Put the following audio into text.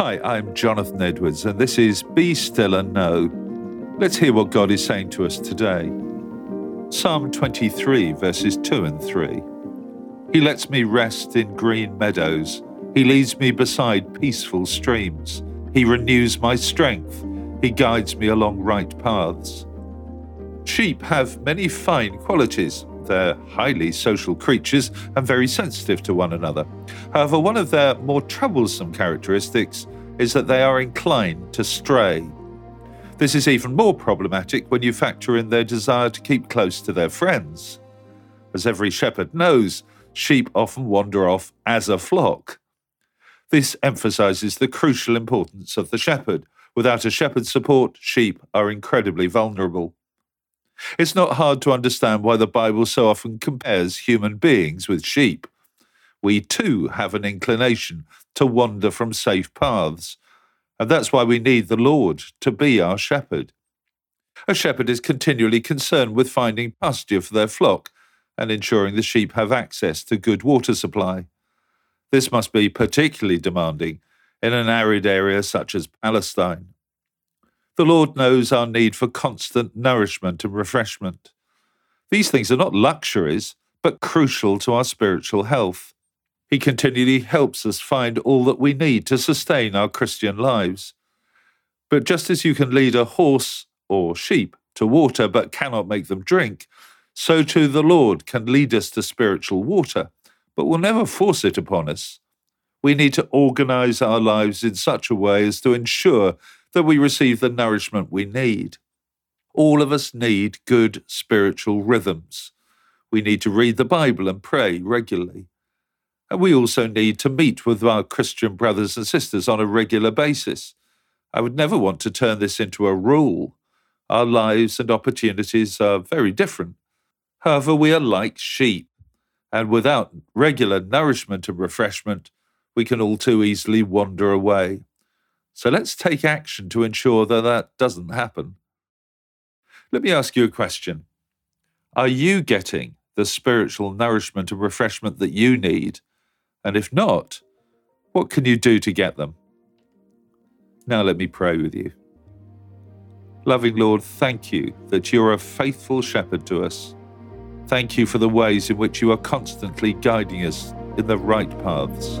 Hi, I'm Jonathan Edwards, and this is Be Still and Know. Let's hear what God is saying to us today. Psalm 23, verses 2 and 3. He lets me rest in green meadows. He leads me beside peaceful streams. He renews my strength. He guides me along right paths. Sheep have many fine qualities. They're highly social creatures and very sensitive to one another. However, one of their more troublesome characteristics is that they are inclined to stray. This is even more problematic when you factor in their desire to keep close to their friends. As every shepherd knows, sheep often wander off as a flock. This emphasizes the crucial importance of the shepherd. Without a shepherd's support, sheep are incredibly vulnerable. It's not hard to understand why the Bible so often compares human beings with sheep. We too have an inclination to wander from safe paths, and that's why we need the Lord to be our shepherd. A shepherd is continually concerned with finding pasture for their flock and ensuring the sheep have access to good water supply. This must be particularly demanding in an arid area such as Palestine. The Lord knows our need for constant nourishment and refreshment. These things are not luxuries, but crucial to our spiritual health. He continually helps us find all that we need to sustain our Christian lives. But just as you can lead a horse or sheep to water but cannot make them drink, so too the Lord can lead us to spiritual water, but will never force it upon us. We need to organize our lives in such a way as to ensure that we receive the nourishment we need. All of us need good spiritual rhythms. We need to read the Bible and pray regularly. And we also need to meet with our Christian brothers and sisters on a regular basis. I would never want to turn this into a rule. Our lives and opportunities are very different. However, we are like sheep, and without regular nourishment and refreshment, we can all too easily wander away. So let's take action to ensure that that doesn't happen. Let me ask you a question. Are you getting the spiritual nourishment and refreshment that you need? And if not, what can you do to get them? Now let me pray with you. Loving Lord, thank you that you're a faithful shepherd to us. Thank you for the ways in which you are constantly guiding us in the right paths.